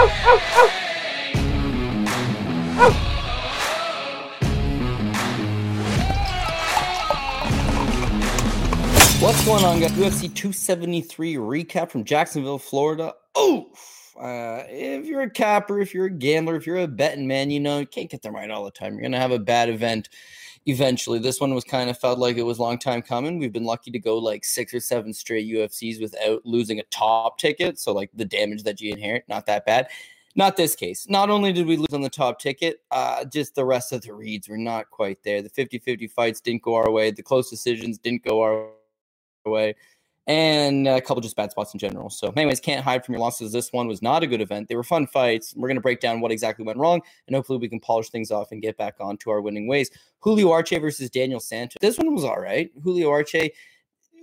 What's going on, guys? UFC 273 recap from Jacksonville, Florida. Oh, uh, if you're a capper, if you're a gambler, if you're a betting man, you know you can't get them right all the time. You're gonna have a bad event eventually. This one was kind of felt like it was a long time coming. We've been lucky to go like six or seven straight UFCs without losing a top ticket. So like the damage that you inherit, not that bad. Not this case. Not only did we lose on the top ticket, uh, just the rest of the reads were not quite there. The 50 50 fights didn't go our way. The close decisions didn't go our way and a couple just bad spots in general. So, anyways, can't hide from your losses. This one was not a good event. They were fun fights. We're going to break down what exactly went wrong, and hopefully we can polish things off and get back on to our winning ways. Julio Arce versus Daniel Santos. This one was all right. Julio Arce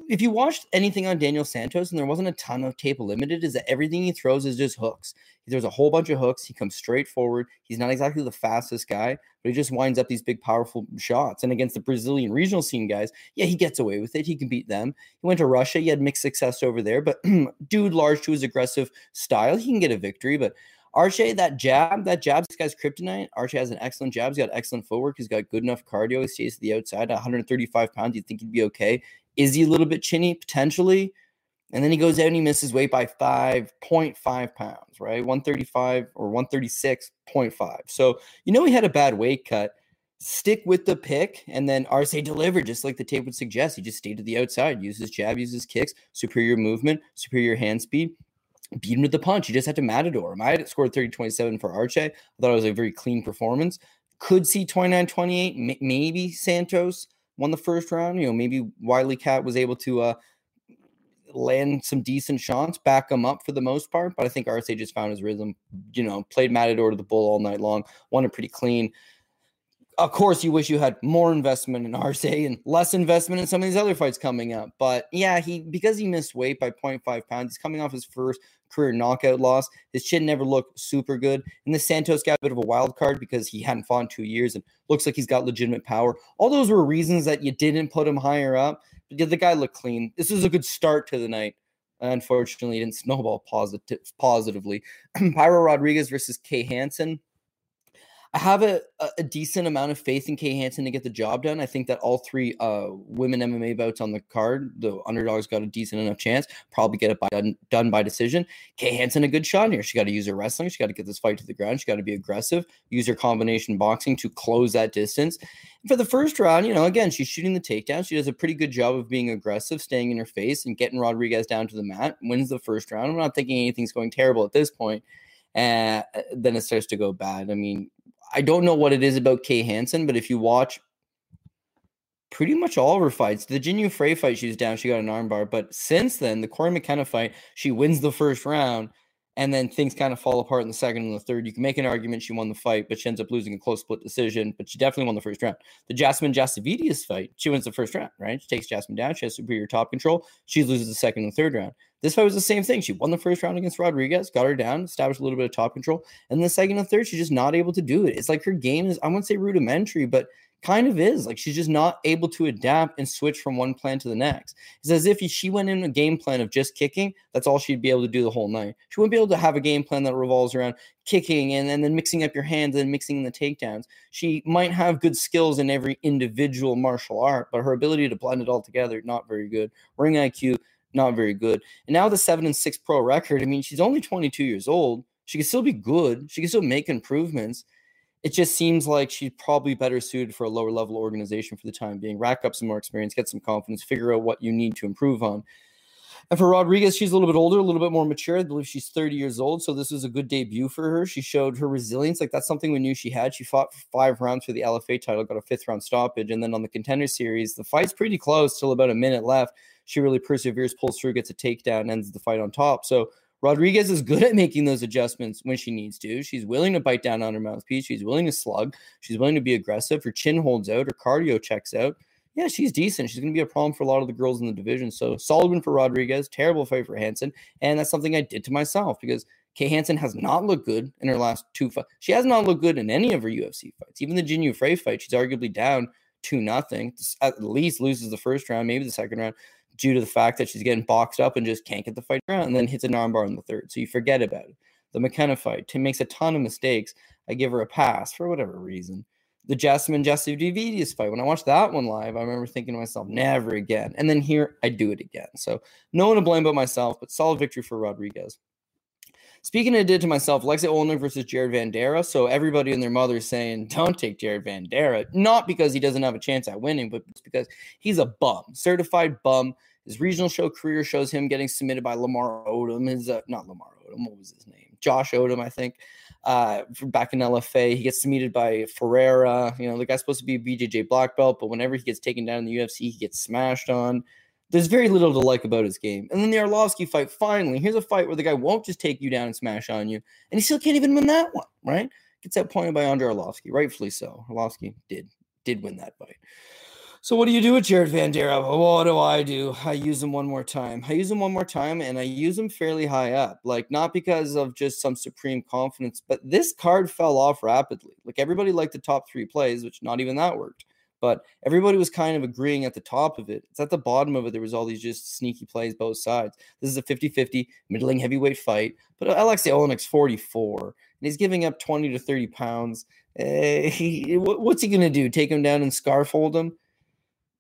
if you watched anything on Daniel Santos and there wasn't a ton of tape limited, is that everything he throws is just hooks. He throws a whole bunch of hooks. He comes straight forward. He's not exactly the fastest guy, but he just winds up these big, powerful shots. And against the Brazilian regional scene guys, yeah, he gets away with it. He can beat them. He went to Russia. He had mixed success over there, but dude, large to his aggressive style, he can get a victory. But Arce, that jab, that jab, this guy's kryptonite. Arce has an excellent jab. He's got excellent footwork. He's got good enough cardio. He stays to the outside. 135 pounds. You'd think he'd be okay. Is he a little bit chinny? Potentially. And then he goes out and he misses weight by 5.5 pounds, right? 135 or 136.5. So, you know, he had a bad weight cut. Stick with the pick and then Arce delivered, just like the tape would suggest. He just stayed to the outside, uses jab, uses kicks, superior movement, superior hand speed, beat him with the punch. He just had to matador him. I had scored 30 27 for Arce. I thought it was a very clean performance. Could see 29 28, maybe Santos won the first round. You know, maybe Wiley Cat was able to uh, land some decent shots, back him up for the most part. But I think Arce just found his rhythm. You know, played Matador to the bull all night long, won it pretty clean. Of course, you wish you had more investment in Arce and less investment in some of these other fights coming up. But yeah, he because he missed weight by 0.5 pounds, he's coming off his first career knockout loss. His chin never looked super good. And the Santos got a bit of a wild card because he hadn't fought in two years and looks like he's got legitimate power. All those were reasons that you didn't put him higher up. But the guy looked clean. This was a good start to the night. Unfortunately, didn't snowball positive, positively. Piera Rodriguez versus Kay Hansen. I have a, a decent amount of faith in Kay Hansen to get the job done. I think that all three uh, women MMA bouts on the card, the underdogs got a decent enough chance. Probably get it by, done, done by decision. Kay Hansen a good shot here. She got to use her wrestling. She got to get this fight to the ground. She got to be aggressive. Use her combination boxing to close that distance. For the first round, you know, again, she's shooting the takedown. She does a pretty good job of being aggressive, staying in her face, and getting Rodriguez down to the mat. Wins the first round. I'm not thinking anything's going terrible at this point. And uh, then it starts to go bad. I mean, I don't know what it is about Kay Hansen, but if you watch pretty much all of her fights, the Jinh Yu Frey fight, she's down, she got an armbar. But since then, the Cory McKenna fight, she wins the first round and then things kind of fall apart in the second and the third. You can make an argument she won the fight, but she ends up losing a close split decision. But she definitely won the first round. The Jasmine Jasudavicius fight, she wins the first round, right? She takes Jasmine down. She has superior top control. She loses the second and third round. This fight was the same thing. She won the first round against Rodriguez, got her down, established a little bit of top control, and the second and third, she's just not able to do it. It's like her game is, I wouldn't say rudimentary, but kind of is like she's just not able to adapt and switch from one plan to the next. It's as if she went in a game plan of just kicking. That's all she'd be able to do the whole night. She wouldn't be able to have a game plan that revolves around kicking and, and then mixing up your hands and mixing in the takedowns. She might have good skills in every individual martial art, but her ability to blend it all together, not very good. Ring IQ, not very good. And now the seven and six pro record. I mean, she's only 22 years old. She can still be good. She can still make improvements it just seems like she's probably better suited for a lower level organization for the time being. Rack up some more experience, get some confidence, figure out what you need to improve on. And for Rodriguez, she's a little bit older, a little bit more mature. I believe she's 30 years old. So this was a good debut for her. She showed her resilience. Like that's something we knew she had. She fought five rounds for the LFA title, got a fifth round stoppage. And then on the contender series, the fight's pretty close, till about a minute left. She really perseveres, pulls through, gets a takedown, ends the fight on top. So Rodriguez is good at making those adjustments when she needs to. She's willing to bite down on her mouthpiece. She's willing to slug. She's willing to be aggressive. Her chin holds out. Her cardio checks out. Yeah, she's decent. She's going to be a problem for a lot of the girls in the division. So solid win for Rodriguez. Terrible fight for Hansen. And that's something I did to myself because Kay Hansen has not looked good in her last two fights. She has not looked good in any of her UFC fights. Even the Jinh Yu Frey fight, she's arguably down two nothing. At least loses the first round, maybe the second round due to the fact that she's getting boxed up and just can't get the fight around and then hits an armbar in the third. So you forget about it. The McKenna fight, Tim makes a ton of mistakes. I give her a pass for whatever reason. The Jasmine Jasudavicius fight, when I watched that one live, I remember thinking to myself, never again. And then here I do it again. So no one to blame but myself, but solid victory for Rodriguez. Speaking of did to myself, Alexei Oleinik versus Jared Vanderaa. So everybody and their mother saying, don't take Jared Vanderaa, Not because he doesn't have a chance at winning, but because he's a bum, certified bum. His regional show career shows him getting submitted by Lamar Odom. His uh, not Lamar Odom, what was his name? Josh Odom, I think. Uh, back in LFA, he gets submitted by Ferreira. You know, the guy's supposed to be a BJJ black belt, but whenever he gets taken down in the UFC, he gets smashed on. There's very little to like about his game. And then the Arlovsky fight, finally, here's a fight where the guy won't just take you down and smash on you, and he still can't even win that one, right? Gets that pointed by Andrei Arlovsky, rightfully so. Arlovsky did did win that fight. So what do you do with Jared Vanderaa? what do I do? I use him one more time. I use him one more time, and I use him fairly high up. Like not because of just some supreme confidence, but this card fell off rapidly. Like everybody liked the top three plays, which not even that worked but everybody was kind of agreeing at the top of it. It's at the bottom of it. There was all these just sneaky plays both sides. This is a 50-50 middling heavyweight fight, but Alexei Oleinik's 44 and he's giving up 20 to 30 pounds. Uh, he, what's he going to do? Take him down and scarf hold him?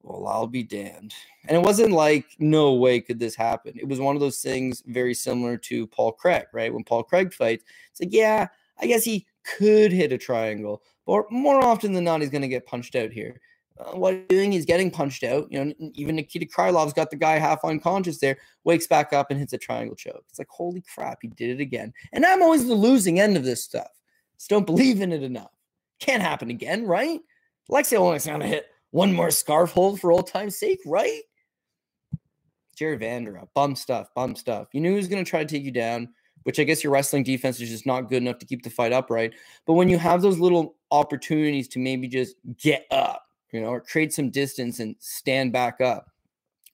Well, I'll be damned. And it wasn't like, no way could this happen. It was one of those things very similar to Paul Craig, right? When Paul Craig fights, it's like, yeah, I guess he could hit a triangle, but more often than not, he's going to get punched out here. Uh, what he's doing, he's getting punched out. You know, even Nikita Krylov's got the guy half unconscious there, wakes back up and hits a triangle choke. It's like, holy crap, he did it again. And I'm always the losing end of this stuff. Just don't believe in it enough. Can't happen again, right? Alexei Oleinik's going to hit one more scarf hold for old time's sake, right? Jerry Vanderaa, bum stuff, bum stuff. You knew he was going to try to take you down which I guess your wrestling defense is just not good enough to keep the fight upright. But when you have those little opportunities to maybe just get up, you know, or create some distance and stand back up,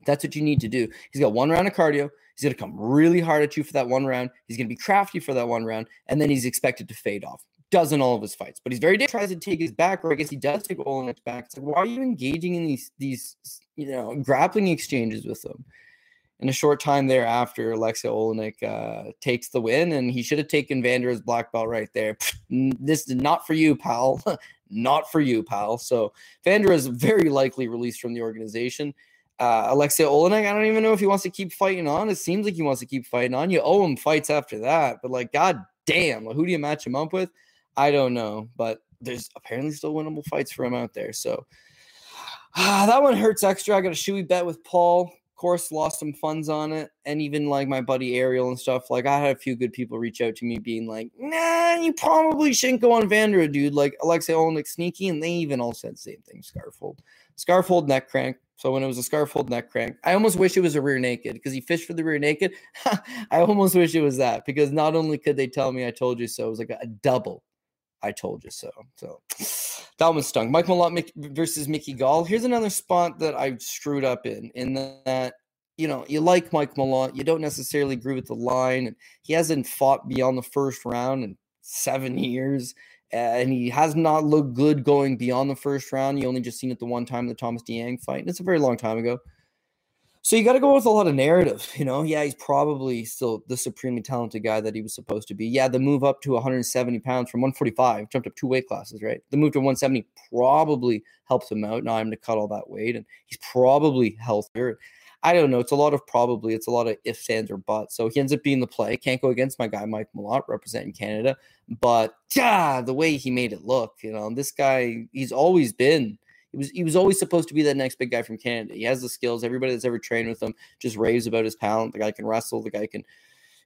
that's what you need to do. He's got one round of cardio. He's going to come really hard at you for that one round. He's going to be crafty for that one round, and then he's expected to fade off. Does in all of his fights, but he's very tries to take his back, or I guess he does take his back. It's like, why are you engaging in these these you know grappling exchanges with them? In a short time thereafter, Alexei Oleinik uh, takes the win, and he should have taken Vanderaa's black belt right there. This is not for you, pal. not for you, pal. So Vanderaa is very likely released from the organization. Uh, Alexei Oleinik, I don't even know if he wants to keep fighting on. It seems like he wants to keep fighting on. You owe him fights after that, but like, god damn, who do you match him up with? I don't know, but there's apparently still winnable fights for him out there. So uh, that one hurts extra. I got a shoey bet with Paul course, lost some funds on it. And even like my buddy Ariel and stuff, like I had a few good people reach out to me being like, nah, you probably shouldn't go on Vanderaa, dude. Like Alexei Oleinik sneaky. And they even all said the same thing Scarf hold. Scarfold neck crank. So when it was a scarf hold neck crank, I almost wish it was a rear naked because he fished for the rear naked. I almost wish it was that because not only could they tell me I told you so, it was like a double I told you so. So that one stung. Mike Malott versus Mickey Gall. Here's another spot that I screwed up in, in that, you know, you like Mike Malott. You don't necessarily agree with the line. He hasn't fought beyond the first round in seven years. And he has not looked good going beyond the first round. You only just seen it the one time the Thomas Deyang fight. And it's a very long time ago. So you got to go with a lot of narrative, you know. Yeah, he's probably still the supremely talented guy that he was supposed to be. Yeah, the move up to 170 pounds from 145 jumped up two weight classes, right? The move to 170 probably helps him out. Now I'm to cut all that weight, and he's probably healthier. I don't know. It's a lot of probably. It's a lot of ifs, ands, or buts. So he ends up being the play. Can't go against my guy Mike Malott representing Canada, but yeah, the way he made it look, you know, this guy, he's always been he was he was always supposed to be that next big guy from Canada. He has the skills. Everybody that's ever trained with him just raves about his talent. The guy can wrestle. The guy can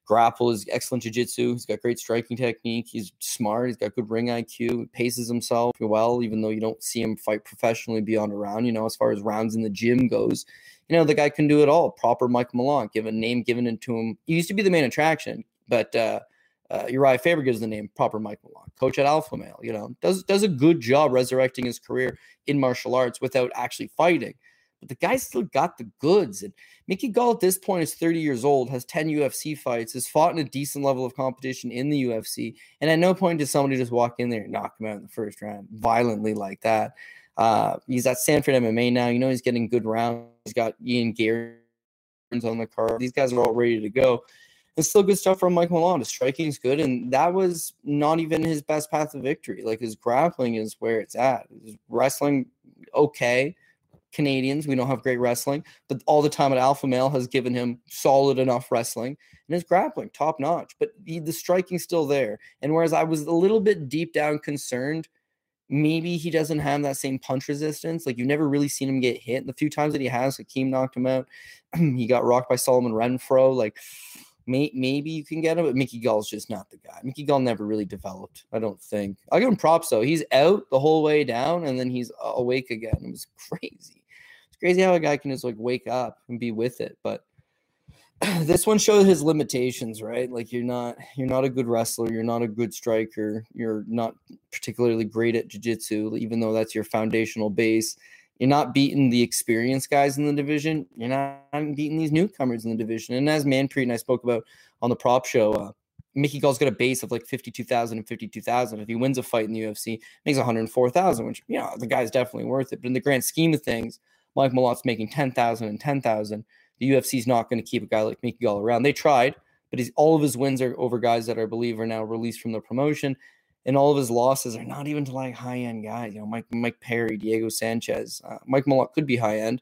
grapple. He's excellent jiu-jitsu. He's got great striking technique. He's smart. He's got good ring IQ. He paces himself well, even though you don't see him fight professionally beyond a round. You know, as far as rounds in the gym goes, you know the guy can do it all. Proper Mike Malott, give a name given to him. He used to be the main attraction, but uh, uh, Urijah Faber gives the name proper Mike Malott, coach at Alpha Male. You know, does does a good job resurrecting his career in martial arts without actually fighting. But the guy still got the goods. And Mickey Gall at this point is 30 years old, has 10 UFC fights, has fought in a decent level of competition in the UFC. And at no point does somebody just walk in there and knock him out in the first round violently like that. Uh, he's at Sanford MMA now. You know, he's getting good rounds. He's got Ian Garry on the card. These guys are all ready to go. It's still good stuff from Mike Malott. His striking's good, and that was not even his best path to victory. Like his grappling is where it's at. His wrestling, okay. Canadians, we don't have great wrestling, but all the time at Alpha Male has given him solid enough wrestling, and his grappling top notch. But he, the striking's still there. And whereas I was a little bit deep down concerned maybe he doesn't have that same punch resistance. Like you've never really seen him get hit. The few times that he has, Hakeem knocked him out. he got rocked by Solomon Renfro. Like may, maybe you can get him, but Mickey Gall's just not the guy. Mickey Gall never really developed. I don't think. I'll give him props though. He's out the whole way down, and then he's awake again. It was crazy. It's crazy how a guy can just like wake up and be with it, but this one showed his limitations, right? Like you're not you're not a good wrestler, you're not a good striker, you're not particularly great at jiu-jitsu, even though that's your foundational base. You're not beating the experienced guys in the division. You're not beating these newcomers in the division. And as Manpreet and I spoke about on the prop show, uh, Mickey Gall's got a base of like 52,000 and 52,000. If he wins a fight in the UFC, makes 104,000, which, you know, the guy's definitely worth it. But in the grand scheme of things, Mike Malott's making 10,000 and 10,000 the UFC's not going to keep a guy like Mickey Gall around. They tried, but all of his wins are over guys that I believe are now released from the promotion, and all of his losses are not even to like high end guys. You know, Mike Mike Perry, Diego Sanchez, uh, Mike Malott could be high end,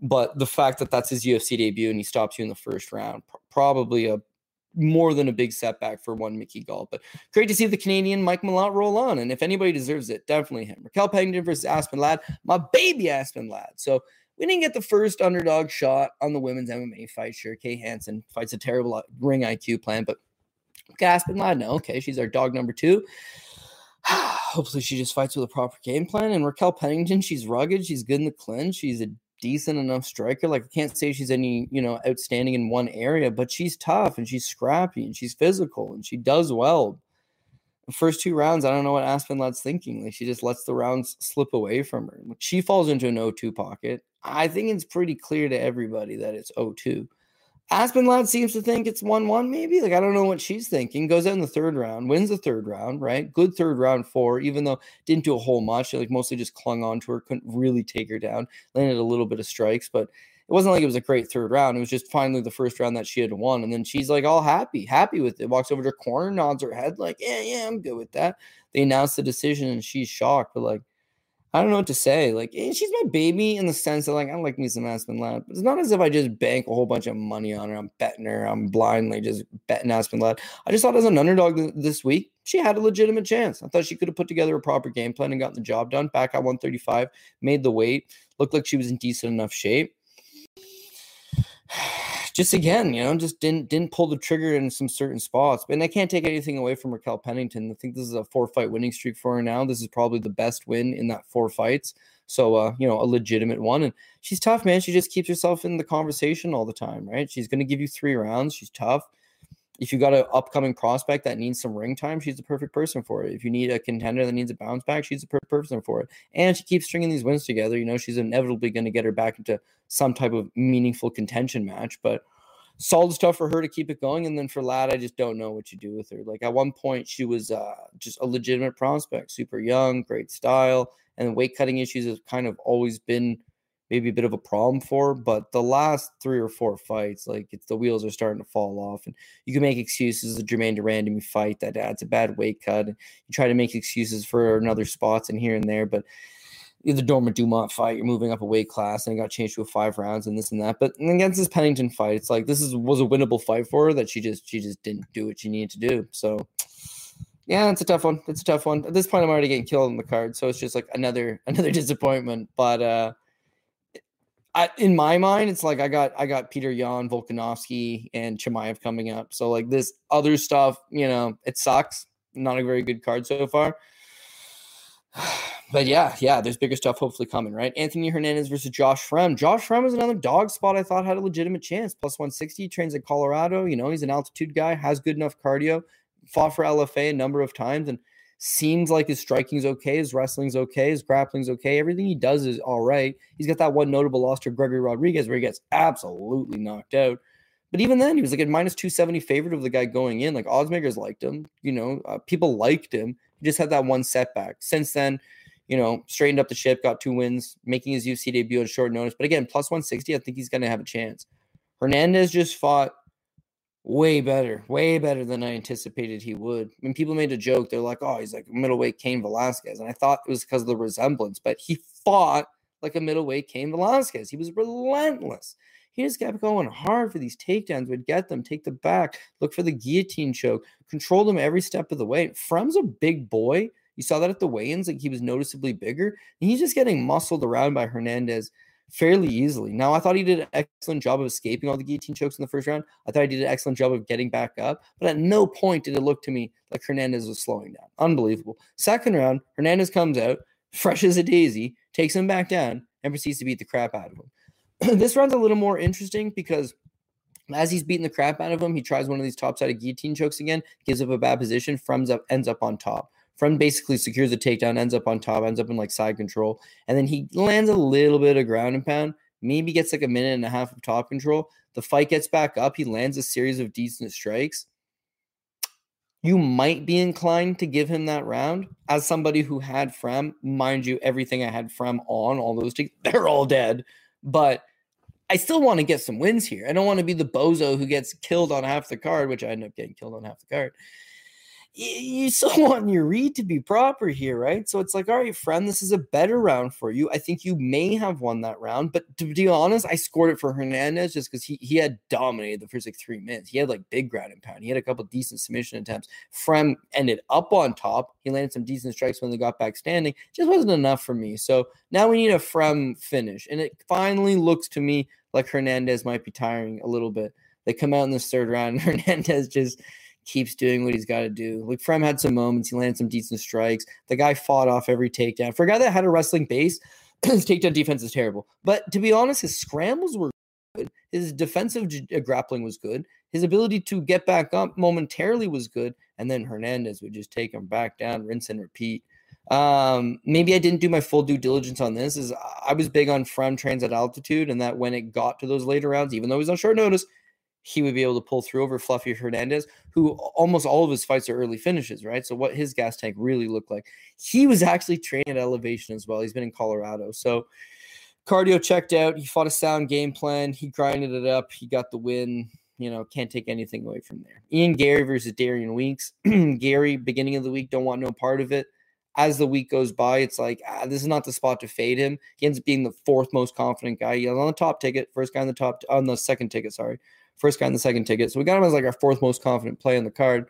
but the fact that that's his UFC debut and he stops you in the first round, pr- probably a more than a big setback for one Mickey Gall. But great to see the Canadian Mike Malott roll on. And if anybody deserves it, definitely him. Raquel Pennington versus Aspen Ladd, my baby Aspen Ladd. So we didn't get the first underdog shot on the women's MMA fight. Sure, Kay Hansen fights a terrible uh, ring IQ plan, but Aspen Ladd, no, okay, she's our dog number two. Hopefully, she just fights with a proper game plan. And Raquel Pennington, she's rugged, she's good in the clinch, she's a decent enough striker. Like I can't say she's any, you know, outstanding in one area, but she's tough and she's scrappy and she's physical and she does well the first two rounds, I don't know what Aspen Ladd's thinking. Like she just lets the rounds slip away from her. She falls into an 0-2 pocket. I think it's pretty clear to everybody that it's 0-2. Aspen Ladd seems to think it's 1-1, maybe. Like I don't know what she's thinking. Goes out in the third round, wins the third round, right? Good third round for, even though didn't do a whole much. She like mostly just clung on to her, couldn't really take her down. Landed a little bit of strikes, but it wasn't like it was a great third round. It was just finally the first round that she had won. And then she's like all happy, happy with it. Walks over to her corner, nods her head, like, yeah, yeah, I'm good with that. They announce the decision and she's shocked, but like, I don't know what to say. Like, eh, she's my baby in the sense that, like, I like me some Aspen Ladd, but it's not as if I just bank a whole bunch of money on her. I'm betting her. I'm blindly just betting Aspen Ladd. I just thought as an underdog this week, she had a legitimate chance. I thought she could have put together a proper game plan and gotten the job done. Back at 135, made the weight, looked like she was in decent enough shape just again, you know, just didn't didn't pull the trigger in some certain spots. And I can't take anything away from Raquel Pennington. I think this is a four fight winning streak for her now. This is probably the best win in that four fights. So uh, you know, a legitimate one. And she's tough, man. She just keeps herself in the conversation all the time, right? She's gonna give you three rounds. She's tough if you got an upcoming prospect that needs some ring time, she's the perfect person for it. If you need a contender that needs a bounce back, she's the perfect person for it. And she keeps stringing these wins together. You know, she's inevitably going to get her back into some type of meaningful contention match. But solid stuff for her to keep it going. And then for Ladd, I just don't know what you do with her. Like at one point, she was uh, just a legitimate prospect, super young, great style, and weight cutting issues have kind of always been maybe a bit of a problem for. But the last three or four fights, like it's the wheels are starting to fall off, and you can make excuses. The Germaine de Randamie fight that adds a bad weight cut. And you try to make excuses for another spots and here and there, but the Norma Dumont fight, you're moving up a weight class and it got changed to a five rounds and this and that. But against this Pennington fight, it's like this is was a winnable fight for her that she just she just didn't do what she needed to do. So yeah, it's a tough one. It's a tough one. At this point, I'm already getting killed on the card, so it's just like another another disappointment. But uh I, in my mind, it's like I got I got Peter Yan, Volkanovski, and Chimaev coming up. So like this other stuff, you know, it sucks. Not a very good card so far. But yeah, yeah, there's bigger stuff hopefully coming, right? Anthony Hernandez versus Josh Fremd. Josh Fremd is another dog spot I thought had a legitimate chance. Plus 160, trains in Colorado. You know, he's an altitude guy, has good enough cardio, fought for LFA a number of times, and seems like his striking's okay, his wrestling's okay, his grappling's okay. Everything he does is all right. He's got that one notable loss to Gregory Rodriguez where he gets absolutely knocked out. But even then, he was like a minus 270 favorite of the guy going in. Like oddsmakers liked him, you know, uh, people liked him. He just had that one setback. Since then, you know, straightened up the ship, got two wins, making his UFC debut on short notice. But again, plus 160, I think he's going to have a chance. Hernandez just fought way better, way better than I anticipated he would. I mean, people made a joke. They're like, oh, he's like middleweight Cain Velasquez. And I thought it was because of the resemblance, but he fought like a middleweight Cain Velasquez. He was relentless. He just kept going hard for these takedowns, would get them, take the back, look for the guillotine choke, control them every step of the way. Fremd's a big boy. You saw that at the weigh-ins, like he was noticeably bigger. And he's just getting muscled around by Hernandez fairly easily. Now, I thought he did an excellent job of escaping all the guillotine chokes in the first round. I thought he did an excellent job of getting back up, but at no point did it look to me like Hernandez was slowing down. Unbelievable. Second round, Hernandez comes out, fresh as a daisy, takes him back down, and proceeds to beat the crap out of him. this round's a little more interesting because as he's beating the crap out of him, he tries one of these top-sided guillotine chokes again, gives up a bad position, Fremd's up, ends up on top. Fremd basically secures the takedown, ends up on top, ends up in like side control, and then he lands a little bit of ground and pound. Maybe gets like a minute and a half of top control. The fight gets back up. He lands a series of decent strikes. You might be inclined to give him that round as somebody who had Fremd. Mind you, everything I had Fremd on, all those, t- they're all dead. But I still want to get some wins here. I don't want to be the bozo who gets killed on half the card, which I end up getting killed on half the card you still want your read to be proper here, right? So it's like, all right, friend, this is a better round for you. I think you may have won that round, but to be honest, I scored it for Hernandez just because he he had dominated the first like three minutes. He had like big ground and pound. He had a couple decent submission attempts. Fremd ended up on top. He landed some decent strikes when they got back standing. Just wasn't enough for me. So now we need a Fremd finish, and it finally looks to me like Hernandez might be tiring a little bit. They come out in this third round, and Hernandez just keeps doing what he's got to do. Like Fremd had some moments, he landed some decent strikes. The guy fought off every takedown. For a guy that had a wrestling base, his takedown defense is terrible. But to be honest, his scrambles were good. His defensive j- uh, grappling was good. His ability to get back up momentarily was good. And then Hernandez would just take him back down, rinse and repeat. Um, maybe I didn't do my full due diligence on this. Is I was big on Fremd trains at altitude, and that when it got to those later rounds, even though he was on short notice, he would be able to pull through over Fluffy Hernandez, who almost all of his fights are early finishes, right? So what his gas tank really looked like. He was actually trained at elevation as well. He's been in Colorado. So cardio checked out. He fought a sound game plan. He grinded it up. He got the win. You know, can't take anything away from there. Ian Garry versus Darian Weeks. Garry, beginning of the week, don't want no part of it. As the week goes by, it's like, ah, this is not the spot to fade him. He ends up being the fourth most confident guy. He's on the top ticket, first guy on the top, on the second ticket, sorry first guy in the second ticket. So we got him as like our fourth most confident play on the card.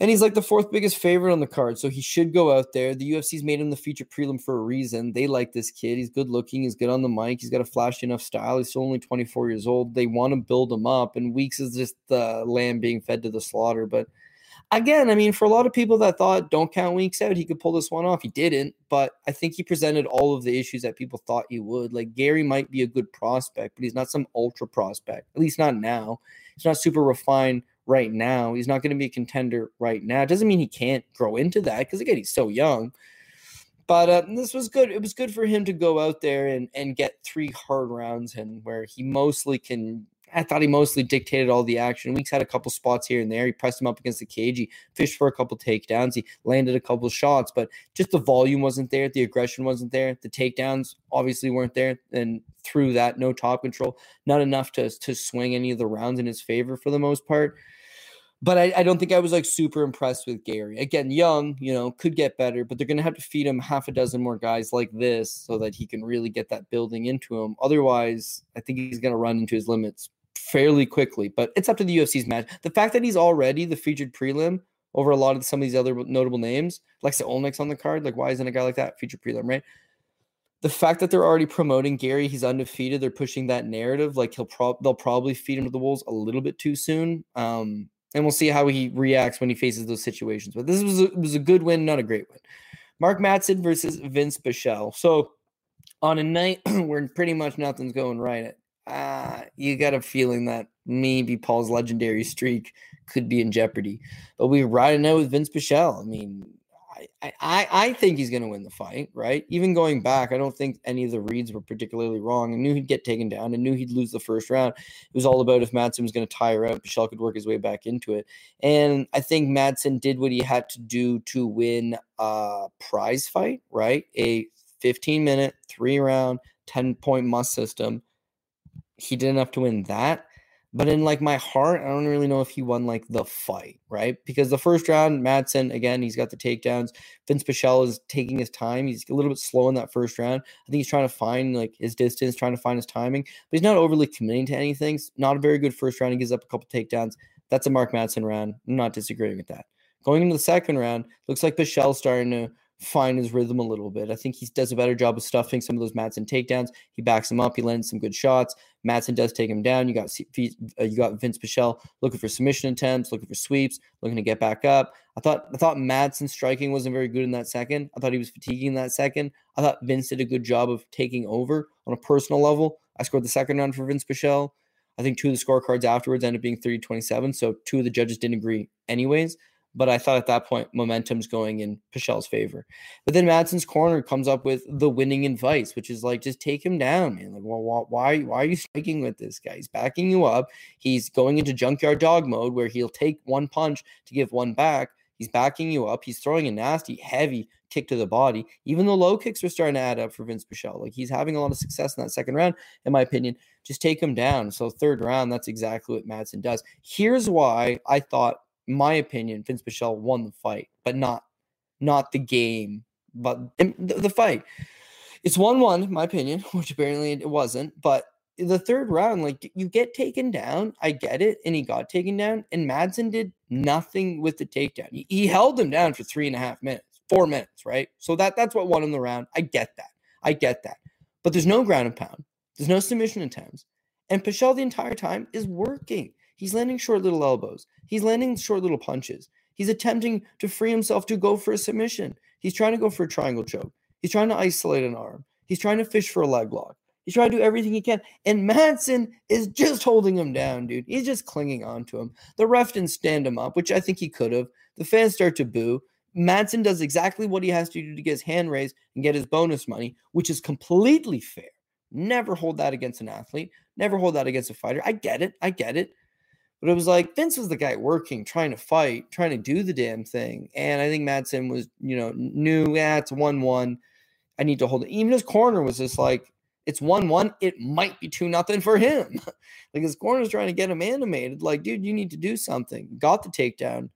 And he's like the fourth biggest favorite on the card. So he should go out there. The UFC's made him the feature prelim for a reason. They like this kid. He's good looking. He's good on the mic. He's got a flashy enough style. He's still only 24 years old. They want to build him up. And Weeks is just the lamb being fed to the slaughter. But again, I mean, for a lot of people that thought don't count weeks out, he could pull this one off. He didn't, but I think he presented all of the issues that people thought he would. Like Garry might be a good prospect, but he's not some ultra prospect, at least not now. He's not super refined right now. He's not going to be a contender right now. It doesn't mean he can't grow into that because again, he's so young. But uh, this was good. It was good for him to go out there and, and get three hard rounds and where he mostly can I thought he mostly dictated all the action. Weeks had a couple spots here and there. He pressed him up against the cage. He fished for a couple takedowns. He landed a couple shots, but just the volume wasn't there. The aggression wasn't there. The takedowns obviously weren't there. And through that, no top control, not enough to, to swing any of the rounds in his favor for the most part. But I, I don't think I was like super impressed with Garry. Again, young, you know, could get better, but they're going to have to feed him half a dozen more guys like this so that he can really get that building into him. Otherwise, I think he's going to run into his limits fairly quickly, but it's up to the UFC's match. The fact that he's already the featured prelim over a lot of some of these other notable names, like the on the card, like why isn't a guy like that featured prelim, right? The fact that they're already promoting Garry, he's undefeated. They're pushing that narrative. Like he'll pro- they'll probably feed him to the wolves a little bit too soon. Um, and we'll see how he reacts when he faces those situations. But this was a, was a good win, not a great win. Mark Madsen versus Vince Pichel. So on a night where pretty much nothing's going right, uh, you got a feeling that maybe Paul's legendary streak could be in jeopardy. But we're riding out with Vince Pichel. I mean, I, I, I think he's going to win the fight, right? Even going back, I don't think any of the reads were particularly wrong. I knew he'd get taken down. I knew he'd lose the first round. It was all about if Madsen was going to tire out, Pichel could work his way back into it. And I think Madsen did what he had to do to win a prize fight, right? A 15 minute, three round, 10 point must system he did enough to win that. But in like my heart, I don't really know if he won like the fight, right? Because the first round, Madsen, again, he's got the takedowns. Vince Pichel is taking his time. He's a little bit slow in that first round. I think he's trying to find like his distance, trying to find his timing, but he's not overly committing to anything. It's not a very good first round. He gives up a couple takedowns. That's a Mark Madsen round. I'm not disagreeing with that. Going into the second round, looks like Pichel's starting to find his rhythm a little bit. I think he does a better job of stuffing some of those Madsen takedowns. He backs him up. He lands some good shots. Madsen does take him down. You got uh, you got Vince Pichel looking for submission attempts, looking for sweeps, looking to get back up. I thought I thought Madsen's striking wasn't very good in that second. I thought he was fatiguing in that second. I thought Vince did a good job of taking over on a personal level. I scored the second round for Vince Pichel. I think two of the scorecards afterwards ended up being 3 27. So two of the judges didn't agree anyways. But I thought at that point, momentum's going in Pichel's favor. But then Madsen's corner comes up with the winning advice, which is like, just take him down, man. Like, well, why, why are you striking with this guy? He's backing you up. He's going into junkyard dog mode where he'll take one punch to give one back. He's backing you up. He's throwing a nasty, heavy kick to the body. Even the low kicks were starting to add up for Vince Pichel. Like he's having a lot of success in that second round, in my opinion. Just take him down. So third round, that's exactly what Madsen does. Here's why I thought my opinion, Vince Pichel won the fight, but not not the game, but the, the fight. It's one one, my opinion, which apparently it wasn't. But the third round, like you get taken down, I get it, and he got taken down, and Madsen did nothing with the takedown. He, he held him down for three and a half minutes, four minutes, right? So that that's what won him the round. I get that, I get that. But there's no ground and pound. There's no submission attempts. And Pichel the entire time is working. He's landing short little elbows. He's landing short little punches. He's attempting to free himself to go for a submission. He's trying to go for a triangle choke. He's trying to isolate an arm. He's trying to fish for a leg lock. He's trying to do everything he can. And Madsen is just holding him down, dude. He's just clinging on to him. The ref didn't stand him up, which I think he could have. The fans start to boo. Madsen does exactly what he has to do to get his hand raised and get his bonus money, which is completely fair. Never hold that against an athlete. Never hold that against a fighter. I get it. I get it. But it was like Vince was the guy working, trying to fight, trying to do the damn thing. And I think Madsen was, you know, knew, yeah, it's 1 1. I need to hold it. Even his corner was just like, it's 1 1. It might be 2 nothing for him. like his corner's trying to get him animated. Like, dude, you need to do something. Got the takedown.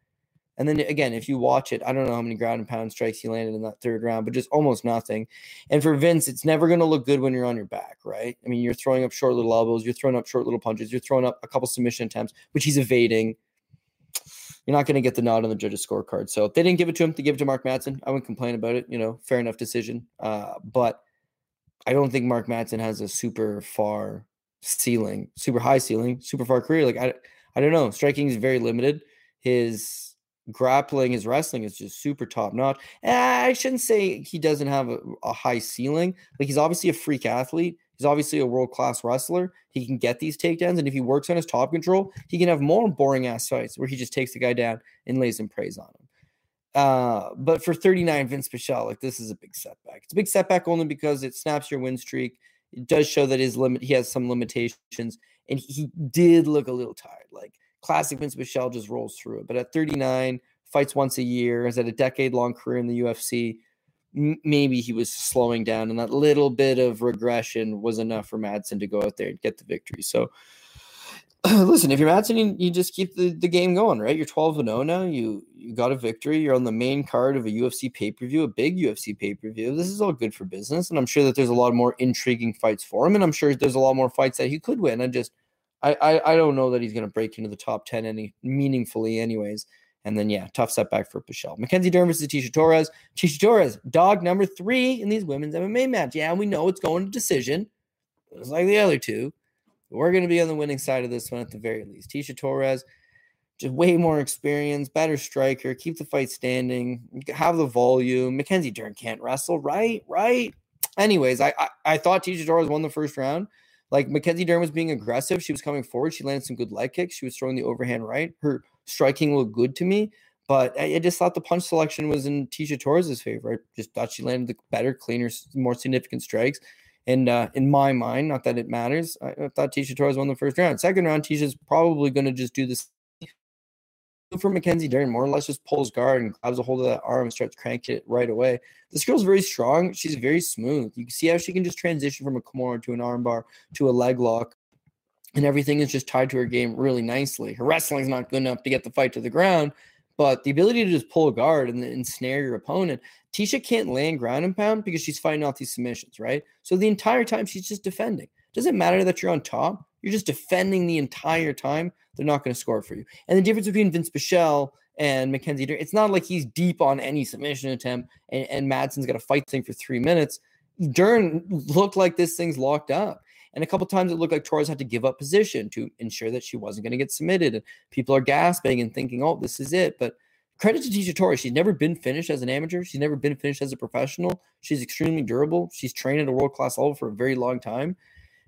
And then again, if you watch it, I don't know how many ground and pound strikes he landed in that third round, but just almost nothing. And for Vince, it's never going to look good when you're on your back, right? I mean, you're throwing up short little elbows, you're throwing up short little punches, you're throwing up a couple submission attempts, which he's evading. You're not going to get the nod on the judges' scorecard. So if they didn't give it to him, they give it to Mark Madsen. I wouldn't complain about it. You know, fair enough decision. Uh, but I don't think Mark Madsen has a super far ceiling, super high ceiling, super far career. Like I, I don't know. Striking is very limited. His grappling, his wrestling is just super top notch. And I shouldn't say he doesn't have a, a high ceiling. Like he's obviously a freak athlete. He's obviously a world class wrestler. He can get these takedowns, and if he works on his top control, he can have more boring ass fights where he just takes the guy down and lays some praise on him. Uh, but for 39, Vince Pichel, like this is a big setback. It's a big setback only because it snaps your win streak. It does show that his limit, he has some limitations, and he did look a little tired. Like classic Vince Pichel just rolls through it. But at 39, fights once a year, has had a decade long career in the UFC. Maybe he was slowing down, and that little bit of regression was enough for Madsen to go out there and get the victory. So, listen, if you're Madsen, you, you just keep the, the game going, right? You're 12 and 0 now. You you got a victory. You're on the main card of a UFC pay per view, a big UFC pay per view. This is all good for business, and I'm sure that there's a lot more intriguing fights for him, and I'm sure there's a lot more fights that he could win. I just I, I, I don't know that he's going to break into the top 10 any meaningfully, anyways. And then, yeah, tough setback for Pichel. Mackenzie Dern versus Tecia Torres. Tecia Torres, dog number three in these women's MMA match. Yeah, we know it's going to decision. It's like the other two. We're going to be on the winning side of this one at the very least. Tecia Torres, just way more experience, better striker, keep the fight standing, have the volume. Mackenzie Dern can't wrestle, right? Right. Anyways, I I, I thought Tecia Torres won the first round. Like Mackenzie Dern was being aggressive. She was coming forward. She landed some good leg kicks. She was throwing the overhand right. Her striking looked good to me. But I, just thought the punch selection was in Tecia Torres's favor. I just thought she landed the better, cleaner, more significant strikes. And uh, in my mind, not that it matters, I, I thought Tecia Torres won the first round. Second round, Tecia's probably going to just do this for Mackenzie Dern, more or less just pulls guard and grabs a hold of that arm and starts cranking it right away. This girl's very strong. She's very smooth. You can see how she can just transition from a Kimura to an armbar to a leg lock and everything is just tied to her game really nicely. Her wrestling is not good enough to get the fight to the ground, but the ability to just pull a guard and ensnare your opponent. Tecia can't land ground and pound because she's fighting off these submissions, right? So the entire time she's just defending. Doesn't matter that you're on top. You're just defending the entire time. They're not going to score for you. And the difference between Vince Pichel and Mackenzie it's not like he's deep on any submission attempt and, and Madsen's got to fight thing for three minutes. Dern looked like this thing's locked up. And a couple times it looked like Torres had to give up position to ensure that she wasn't going to get submitted. And people are gasping and thinking, oh, this is it. But credit to Tecia Torres. She's never been finished as an amateur. She's never been finished as a professional. She's extremely durable. She's trained at a world class level for a very long time.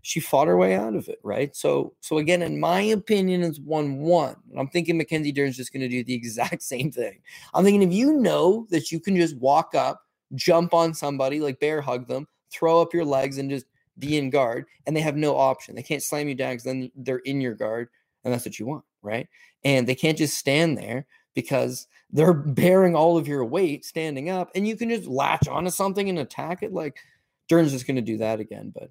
She fought her way out of it, right? So, so again, in my opinion, it's one-one. I'm thinking Mackenzie Dern's just going to do the exact same thing. I'm thinking if you know that you can just walk up, jump on somebody, like bear hug them, throw up your legs, and just be in guard, and they have no option. They can't slam you down because then they're in your guard, and that's what you want, right? And they can't just stand there because they're bearing all of your weight standing up, and you can just latch onto something and attack it. Like Dern's just going to do that again, but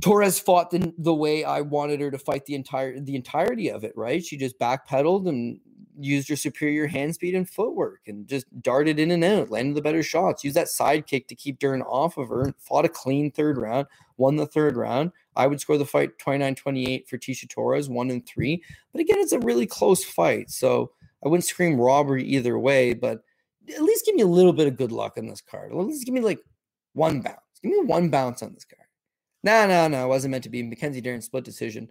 Torres fought the, the way I wanted her to fight the entire the entirety of it, right? She just backpedaled and used her superior hand speed and footwork and just darted in and out, landed the better shots, used that side kick to keep Dern off of her, fought a clean third round, won the third round. I would score the fight 29 28 for Tecia Torres, one and three. But again, it's a really close fight. So I wouldn't scream robbery either way, but at least give me a little bit of good luck on this card. At least give me like one bounce. Give me one bounce on this card. No, no, no. It wasn't meant to be. Mackenzie Dern split decision.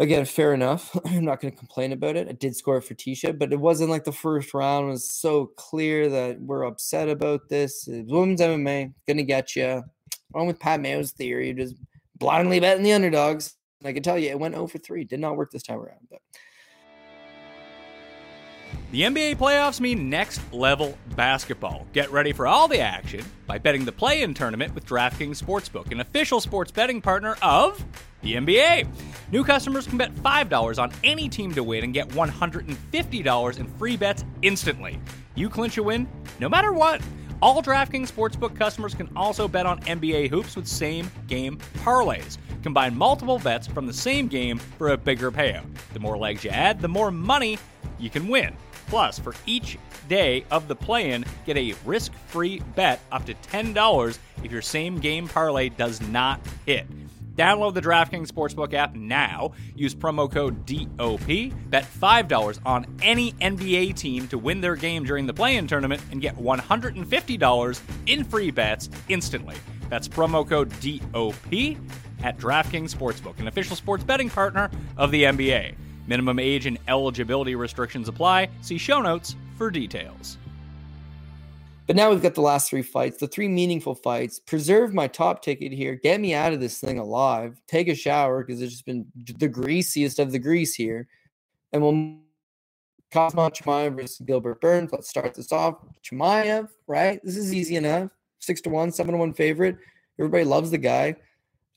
Again, fair enough. I'm not going to complain about it. I did score for Tecia, but it wasn't like the first round was so clear that we're upset about this. women's MMA, gonna get you. Wrong with Pat Mayo's theory, just blindly betting the underdogs. I can tell you, it went 0 for 3. Did not work this time around, but the NBA playoffs mean next level basketball. Get ready for all the action by betting the play in tournament with DraftKings Sportsbook, an official sports betting partner of the NBA. New customers can bet $5 on any team to win and get $150 in free bets instantly. You clinch a win no matter what. All DraftKings Sportsbook customers can also bet on NBA hoops with same game parlays. Combine multiple bets from the same game for a bigger payout. The more legs you add, the more money you can win. Plus, for each day of the play in, get a risk free bet up to $10 if your same game parlay does not hit. Download the DraftKings Sportsbook app now. Use promo code DOP. Bet $5 on any NBA team to win their game during the play in tournament and get $150 in free bets instantly. That's promo code DOP at DraftKings Sportsbook, an official sports betting partner of the NBA. Minimum age and eligibility restrictions apply. See show notes for details. But now we've got the last three fights, the three meaningful fights. Preserve my top ticket here. Get me out of this thing alive. Take a shower because it's just been the greasiest of the grease here. And we'll Khamzat Chimaev versus Gilbert Burns. Let's start this off. Chimaev, right? This is easy enough. Six to one, seven to one favorite. Everybody loves the guy.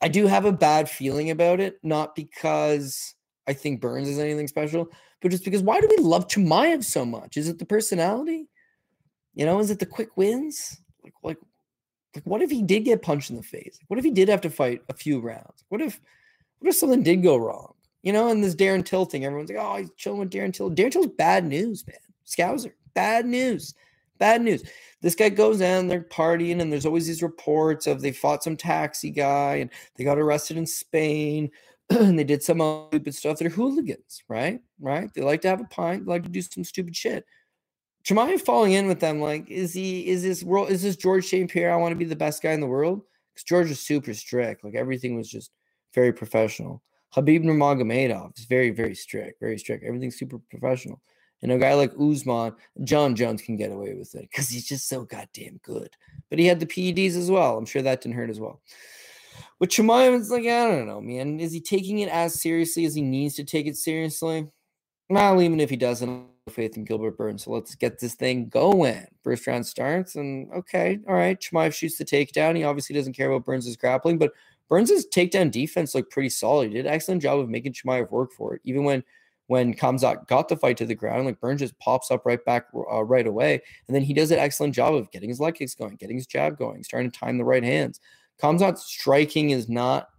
I do have a bad feeling about it, not because I think Burns is anything special, but just because why do we love Chimaev so much? Is it the personality? You know, is it the quick wins? Like, like, like, what if he did get punched in the face? What if he did have to fight a few rounds? What if, what if something did go wrong? You know, and this Darren Till thing, everyone's like, oh, he's chilling with Darren Till. Darren Till's bad news, man. Scouser, bad news, bad news. This guy goes in, they're partying, and there's always these reports of they fought some taxi guy and they got arrested in Spain and they did some stupid stuff. They're hooligans, right? Right? They like to have a pint, they like to do some stupid shit. Chimaev falling in with them, like, is he is this world is this George St. Pierre? I want to be the best guy in the world? Because George is super strict. Like everything was just very professional. Khabib Nurmagomedov is very, very strict, very strict. Everything's super professional. And a guy like Usman, Jon Jones can get away with it because he's just so goddamn good. But he had the PEDs as well. I'm sure that didn't hurt as well. With Chimaev, it's like, I don't know, man. Is he taking it as seriously as he needs to take it seriously? Well, even if he doesn't, faith in Gilbert Burns. So let's get this thing going. First round starts, and okay, all right. Chimaev shoots the takedown. He obviously doesn't care about Burns' grappling, but Burns' takedown defense looked pretty solid. He did an excellent job of making Chimaev work for it. Even when when Khamzat got the fight to the ground, like Burns just pops up right back uh, right away, and then he does an excellent job of getting his leg kicks going, getting his jab going, starting to time the right hands. Khamzat's striking is not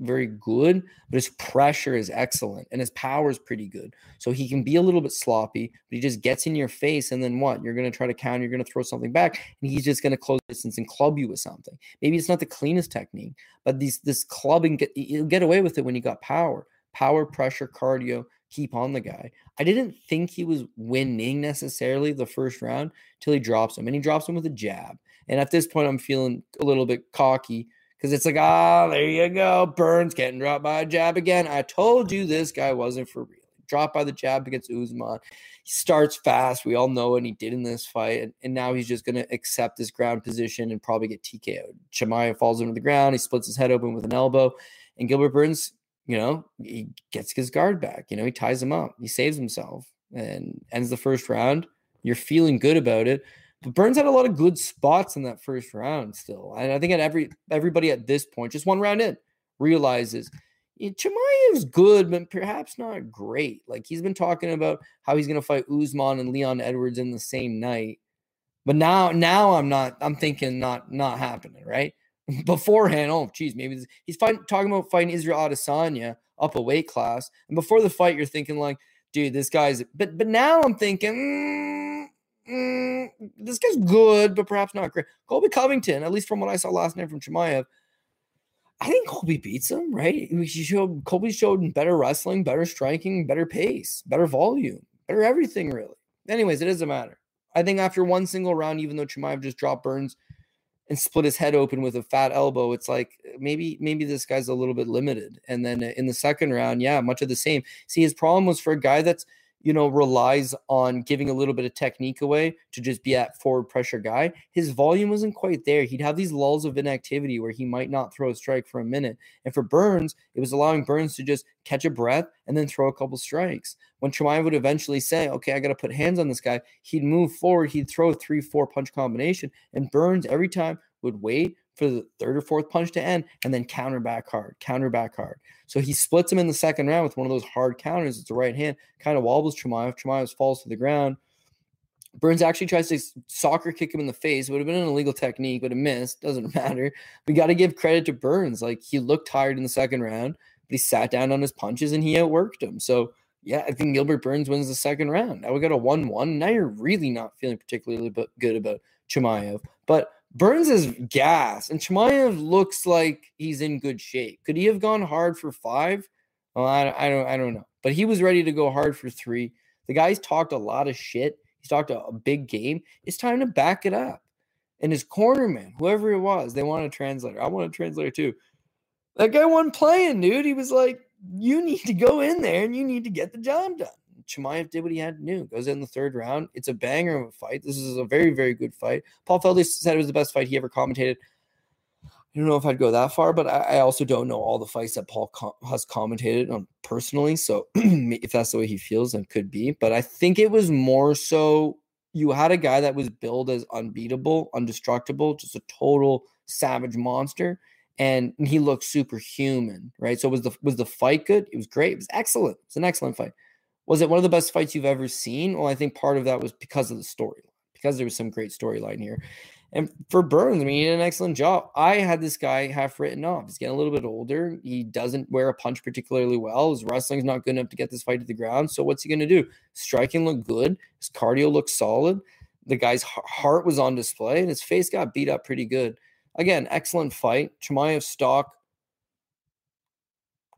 very good, but his pressure is excellent and his power is pretty good. So he can be a little bit sloppy, but he just gets in your face. And then what? You're going to try to counter, you're going to throw something back, and he's just going to close distance and club you with something. Maybe it's not the cleanest technique, but these this clubbing, get, you'll get away with it when you got power, power, pressure, cardio. Keep on the guy. I didn't think he was winning necessarily the first round till he drops him, and he drops him with a jab. And at this point, I'm feeling a little bit cocky because it's like, ah, there you go. Burns getting dropped by a jab again. I told you this guy wasn't for real. Dropped by the jab against Usman. He starts fast. We all know, and he did in this fight. And, and now he's just going to accept this ground position and probably get TKO. Chimaev falls into the ground. He splits his head open with an elbow. And Gilbert Burns, you know, he gets his guard back. You know, he ties him up. He saves himself and ends the first round. You're feeling good about it. But Burns had a lot of good spots in that first round still. And I think at every everybody at this point, just one round in, realizes is good, but perhaps not great. Like he's been talking about how he's gonna fight Usman and Leon Edwards in the same night. But now, now I'm not. I'm thinking not not happening. Right beforehand. Oh, geez, maybe this, he's talking about fighting Israel Adesanya up a weight class, and before the fight, you're thinking like, dude, this guy's. But but now I'm thinking. Mm, mm, this guy's good, but perhaps not great. Colby Covington, at least from what I saw last night from Chimaev, I think Colby beats him, right? He showed Colby showed better wrestling, better striking, better pace, better volume, better everything, really. Anyways, it doesn't matter. I think after one single round, even though Chimaev just dropped Burns and split his head open with a fat elbow, it's like maybe maybe this guy's a little bit limited. And then in the second round, yeah, much of the same. See, his problem was for a guy that's you know, relies on giving a little bit of technique away to just be that forward pressure guy, his volume wasn't quite there. He'd have these lulls of inactivity where he might not throw a strike for a minute. And for Burns, it was allowing Burns to just catch a breath and then throw a couple strikes. When Chimaev would eventually say, okay, I got to put hands on this guy, he'd move forward, he'd throw a three, four punch combination. And Burns every time would wait for the third or fourth punch to end and then counter back hard, counter back hard. So he splits him in the second round with one of those hard counters. It's a right hand, kind of wobbles Chimaev. Chimaev falls to the ground. Burns actually tries to soccer kick him in the face. Would have been an illegal technique, but it missed. Doesn't matter. We got to give credit to Burns. Like he looked tired in the second round, but he sat down on his punches and he outworked him. So yeah, I think Gilbert Burns wins the second round. Now we got a one-one. Now you're really not feeling particularly good about Chimaev, but Burns is gas, and Chimaev looks like he's in good shape. Could he have gone hard for five? Well, I, I don't, I don't know. But he was ready to go hard for three. The guy's talked a lot of shit. He's talked a, a big game. It's time to back it up. And his cornerman, whoever it was, they want a translator. I want a translator too. That guy wasn't playing, dude. He was like, "You need to go in there and you need to get the job done." Chimaev did what he had to do. Goes in the third round. It's a banger of a fight. This is a very, very good fight. Paul Felder said it was the best fight he ever commentated. I don't know if I'd go that far, but I, I also don't know all the fights that Paul has commentated on personally. So if that's the way he feels, then could be. But I think it was more so you had a guy that was billed as unbeatable, undestructible, just a total savage monster, and he looked superhuman, right? So was the was the fight good? It was great. It was excellent. It's an excellent fight. Was it one of the best fights you've ever seen? Well, I think part of that was because of the storyline, because there was some great storyline here. And for Burns, I mean, he did an excellent job. I had this guy half written off. He's getting a little bit older. He doesn't wear a punch particularly well. His wrestling's not good enough to get this fight to the ground. So what's he going to do? Striking looked good. His cardio looked solid. The guy's heart was on display, and his face got beat up pretty good. Again, excellent fight. Chimaev's stock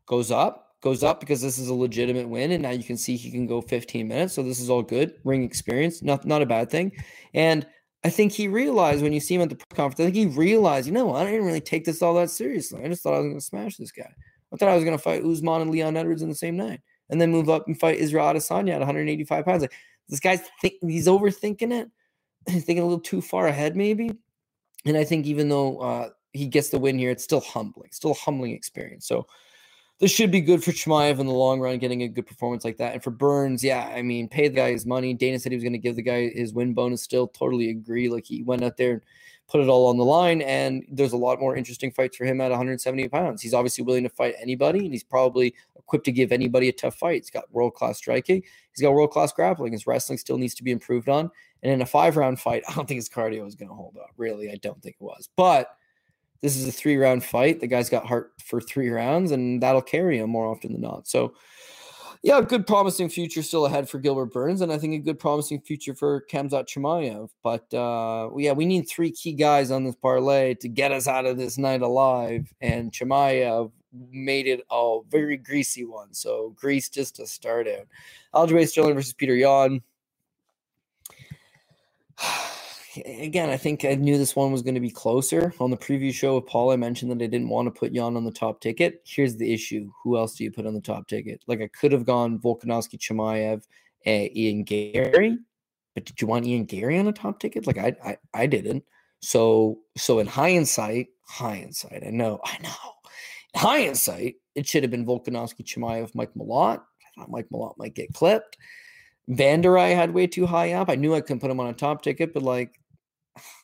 goes up goes up because this is a legitimate win, and now you can see he can go 15 minutes. So this is all good. Ring experience, not not a bad thing. And I think he realized when you see him at the press conference, I think he realized, you know, I didn't really take this all that seriously. I just thought I was going to smash this guy. I thought I was going to fight Usman and Leon Edwards in the same night, and then move up and fight Israel Adesanya at 185 pounds. Like this guy's think he's overthinking it. He's thinking a little too far ahead, maybe. And I think even though uh, he gets the win here, it's still humbling, still a humbling experience. So this should be good for Chimaev in the long run, getting a good performance like that. And for Burns, yeah, I mean, pay the guy his money. Dana said he was going to give the guy his win bonus. Still, totally agree. Like he went out there and put it all on the line. And there's a lot more interesting fights for him at 170 pounds. He's obviously willing to fight anybody, and he's probably equipped to give anybody a tough fight. He's got world class striking. He's got world class grappling. His wrestling still needs to be improved on. And in a five round fight, I don't think his cardio is going to hold up. Really, I don't think it was. But this is a three round fight. The guy's got heart for three rounds, and that'll carry him more often than not. So, yeah, good promising future still ahead for Gilbert Burns, and I think a good promising future for Khamzat Chimaev. But uh, yeah, we need three key guys on this parlay to get us out of this night alive, and Chimaev made it a very greasy one. So grease just to start out. Aljamain Sterling versus Peter Yan. again, I think I knew this one was going to be closer. On the preview show with Paul, I mentioned that I didn't want to put Yan on the top ticket. Here's the issue: who else do you put on the top ticket? Like I could have gone Volkanovski, Chimaev, uh, Ian Garry, but did you want Ian Garry on a top ticket? Like I, I, I didn't. So, so in hindsight, hindsight, I know, I know. In hindsight, it should have been Volkanovski, Chimaev, Mike Malott. I thought Mike Malott might get clipped. Vander I had way too high up. I knew I couldn't put him on a top ticket, but like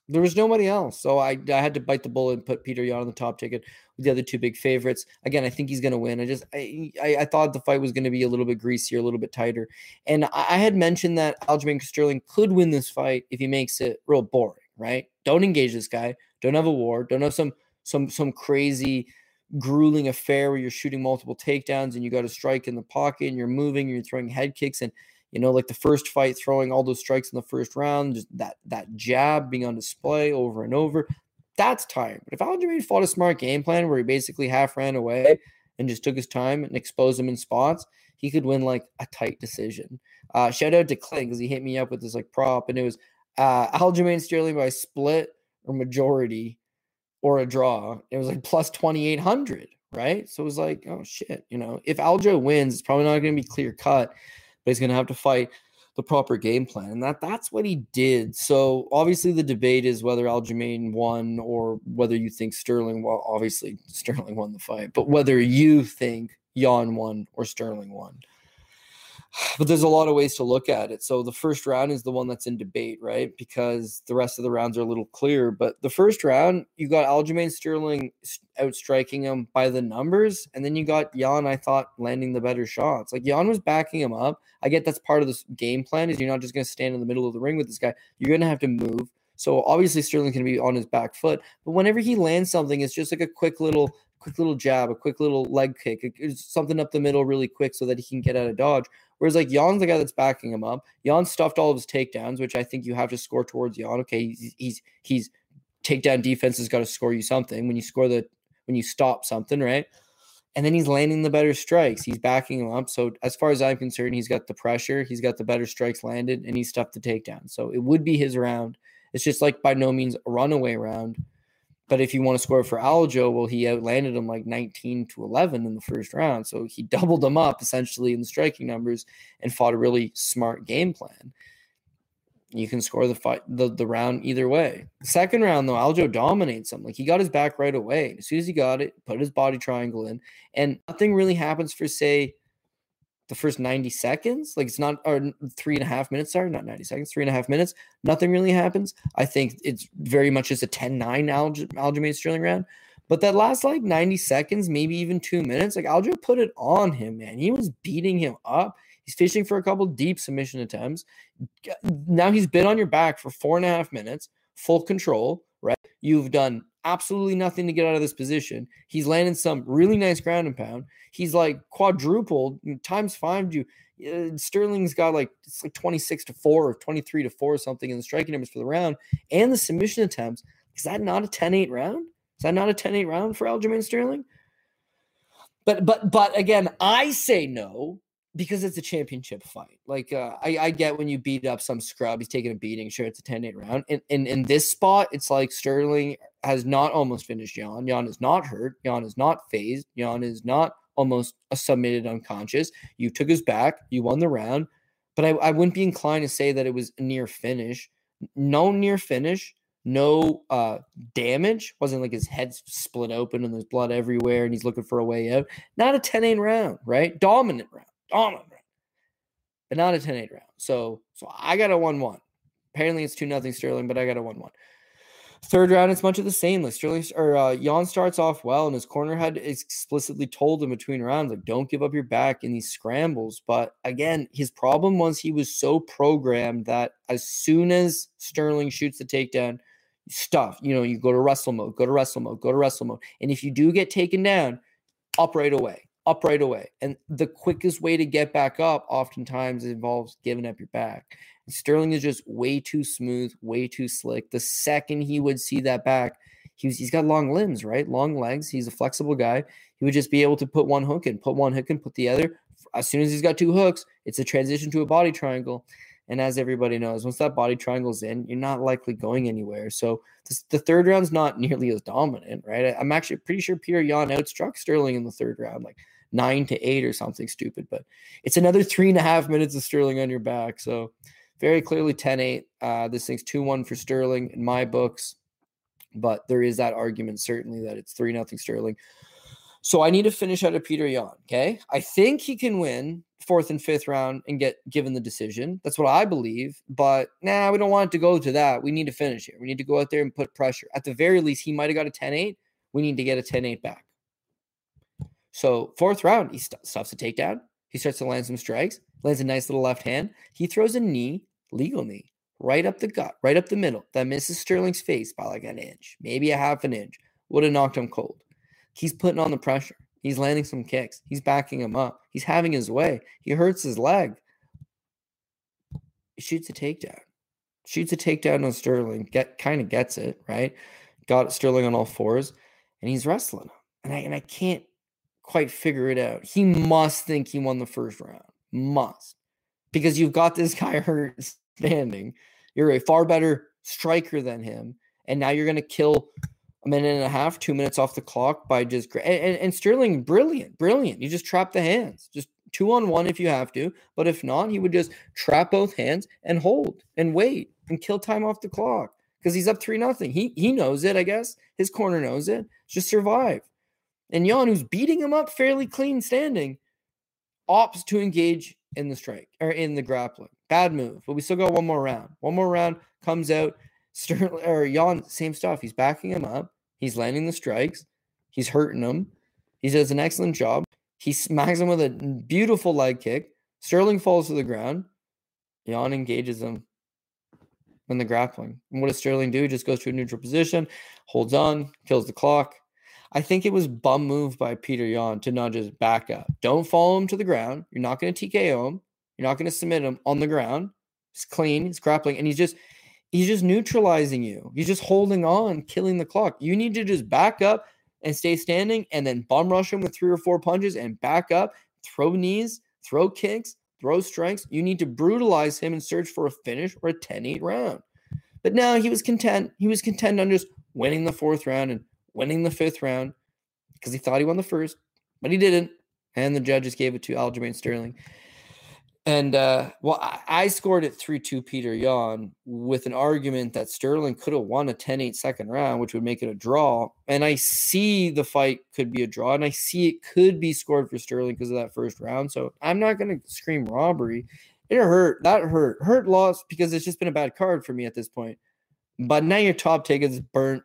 there was nobody else. So I, I had to bite the bullet and put Peter Yan on the top ticket with the other two big favorites. Again, I think he's going to win. I just I, I, I thought the fight was going to be a little bit greasier, a little bit tighter. And I, I had mentioned that Aljamain Sterling could win this fight if he makes it real boring, right? Don't engage this guy. Don't have a war. Don't have some some some crazy grueling affair where you're shooting multiple takedowns and you got to strike in the pocket and you're moving and you're throwing head kicks and you know, like the first fight, throwing all those strikes in the first round, just that that jab being on display over and over. That's tiring. But if Aljamain fought a smart game plan where he basically half ran away and just took his time and exposed him in spots, he could win like a tight decision. Uh, shout out to Clint because he hit me up with this like prop, and it was uh, Aljamain Sterling by split or majority or a draw. It was like plus twenty eight hundred, right? So it was like, oh shit, you know, if Aljo wins, it's probably not going to be clear cut but he's going to have to fight the proper game plan. And that that's what he did. So obviously the debate is whether Aljamain won or whether you think Sterling well obviously Sterling won the fight, but whether you think Yan won or Sterling won but there's a lot of ways to look at it. So the first round is the one that's in debate, right? Because the rest of the rounds are a little clear. But the first round, you got Aljamain Sterling outstriking him by the numbers, and then you got Yan. I thought landing the better shots. Like Yan was backing him up. I get that's part of this game plan. Is you're not just going to stand in the middle of the ring with this guy. You're going to have to move. So obviously Sterling can be on his back foot, but whenever he lands something, it's just like a quick little quick little jab, a quick little leg kick, something up the middle really quick so that he can get out of dodge. Whereas like Yan's the guy that's backing him up. Yan stuffed all of his takedowns, which I think you have to score towards Yan. Okay, he's he's, he's takedown defense has got to score you something when you score the when you stop something, right? And then he's landing the better strikes. He's backing him up. So as far as I'm concerned, he's got the pressure, he's got the better strikes landed, and he's stuffed the takedown. So it would be his round. It's just like by no means a runaway round. But if you want to score for Aljo, well, he outlanded him like 19 to 11 in the first round. So he doubled them up essentially in the striking numbers and fought a really smart game plan. You can score the fight the, the round either way. Second round, though, Aljo dominates him. Like he got his back right away. As soon as he got it, put his body triangle in, and nothing really happens for say the first 90 seconds. Like it's not, or three and a half minutes, sorry, not 90 seconds, three and a half minutes. Nothing really happens. I think it's very much just a 10 9 Alj- Aljamain Sterling round. But that last like 90 seconds, maybe even two minutes, like Aljo put it on him, man. He was beating him up. He's fishing for a couple deep submission attempts. Now he's been on your back for four and a half minutes, full control, right? You've done absolutely nothing to get out of this position. He's landed some really nice ground and pound. He's like quadrupled times five. You uh, Sterling's got like it's like 26 to 4 or 23 to 4 or something in the striking numbers for the round and the submission attempts. Is that not a 10-8 round? Is that not a 10-8 round for Aljamain Sterling? But but but again, I say no because it's a championship fight. Like uh, I, I get when you beat up some scrub, he's taking a beating. Sure, it's a 10-8 round. And in, this spot, it's like Sterling has not almost finished Yan. Yan is not hurt. Yan is not phased. Yan is not almost submitted unconscious. You took his back. You won the round. But I, I wouldn't be inclined to say that it was near finish. No near finish. No uh, damage. Wasn't like his head split open and there's blood everywhere and he's looking for a way out. Not a 10-8 round, right? Dominant round dominant, but not a 10 8 round. So, so I got a 1 1. Apparently it's 2 nothing Sterling, but I got a 1 1. Third round, it's much of the same. Like Sterling or uh, Yan starts off well, and his corner had explicitly told him between rounds, like, don't give up your back in these scrambles. But again, his problem was he was so programmed that as soon as Sterling shoots the takedown, stuff. You know, you go to wrestle mode, go to wrestle mode, go to wrestle mode. And if you do get taken down, up right away, up right away. And the quickest way to get back up oftentimes involves giving up your back. Sterling is just way too smooth, way too slick. The second he would see that back, he was, he's got long limbs, right? Long legs. He's a flexible guy. He would just be able to put one hook in, put one hook in, put the other. As soon as he's got two hooks, it's a transition to a body triangle. And as everybody knows, once that body triangle's in, you're not likely going anywhere. So this, the third round's not nearly as dominant, right? I'm actually pretty sure Peter Yan outstruck Sterling in the third round, like nine to eight or something stupid. But it's another three and a half minutes of Sterling on your back. So very clearly 10 8. Uh, this thing's 2 1 for Sterling in my books. But there is that argument, certainly, that it's 3 0 Sterling. So I need to finish out of Peter Yan. Okay. I think he can win fourth and fifth round and get given the decision. That's what I believe. But nah, we don't want it to go to that. We need to finish here. We need to go out there and put pressure. At the very least, he might have got a 10 8. We need to get a 10 8 back. So, fourth round, he st- a takedown. He starts to land some strikes, lands a nice little left hand. He throws a knee, legal knee, right up the gut, right up the middle. That misses Sterling's face by like an inch, maybe a half an inch. Would have knocked him cold. He's putting on the pressure. He's landing some kicks. He's backing him up. He's having his way. He hurts his leg. He shoots a takedown. Shoots a takedown on Sterling. Get kind of gets it right. Got Sterling on all fours, and he's wrestling. And I and I can't quite figure it out. He must think he won the first round. Must. Because you've got this guy hurt standing. You're a far better striker than him. And now you're going to kill a minute and a half, two minutes off the clock by just and, and, and Sterling, brilliant, brilliant. You just trap the hands, just two on one if you have to. But if not, he would just trap both hands and hold and wait and kill time off the clock because he's up three nothing. He he knows it, I guess. His corner knows it. Just survive. And Yan, who's beating him up fairly clean standing, opts to engage in the strike or in the grappling. Bad move, but we still got one more round. One more round comes out. Sterling or Yan, same stuff. He's backing him up. He's landing the strikes. He's hurting him. He does an excellent job. He smacks him with a beautiful leg kick. Sterling falls to the ground. Yan engages him in the grappling. And what does Sterling do? He just goes to a neutral position, holds on, kills the clock. I think it was bum move by Peter Yan to not just back up. Don't follow him to the ground. You're not going to TKO him. You're not going to submit him on the ground. He's clean. He's grappling, and he's just he's just neutralizing you. He's just holding on, killing the clock. You need to just back up and stay standing, and then bum rush him with three or four punches and back up, throw knees, throw kicks, throw strikes. You need to brutalize him and search for a finish or a 10-8 round. But now he was content. He was content on just winning the fourth round and winning the fifth round because he thought he won the first, but he didn't. And the judges gave it to Aljamain Sterling. And uh, well, I, I scored it 3 2 Peter Yan with an argument that Sterling could have won a 10 8 second round, which would make it a draw. And I see the fight could be a draw, and I see it could be scored for Sterling because of that first round. So I'm not going to scream robbery. It hurt. That hurt. Hurt loss because it's just been a bad card for me at this point. But now your top take is burnt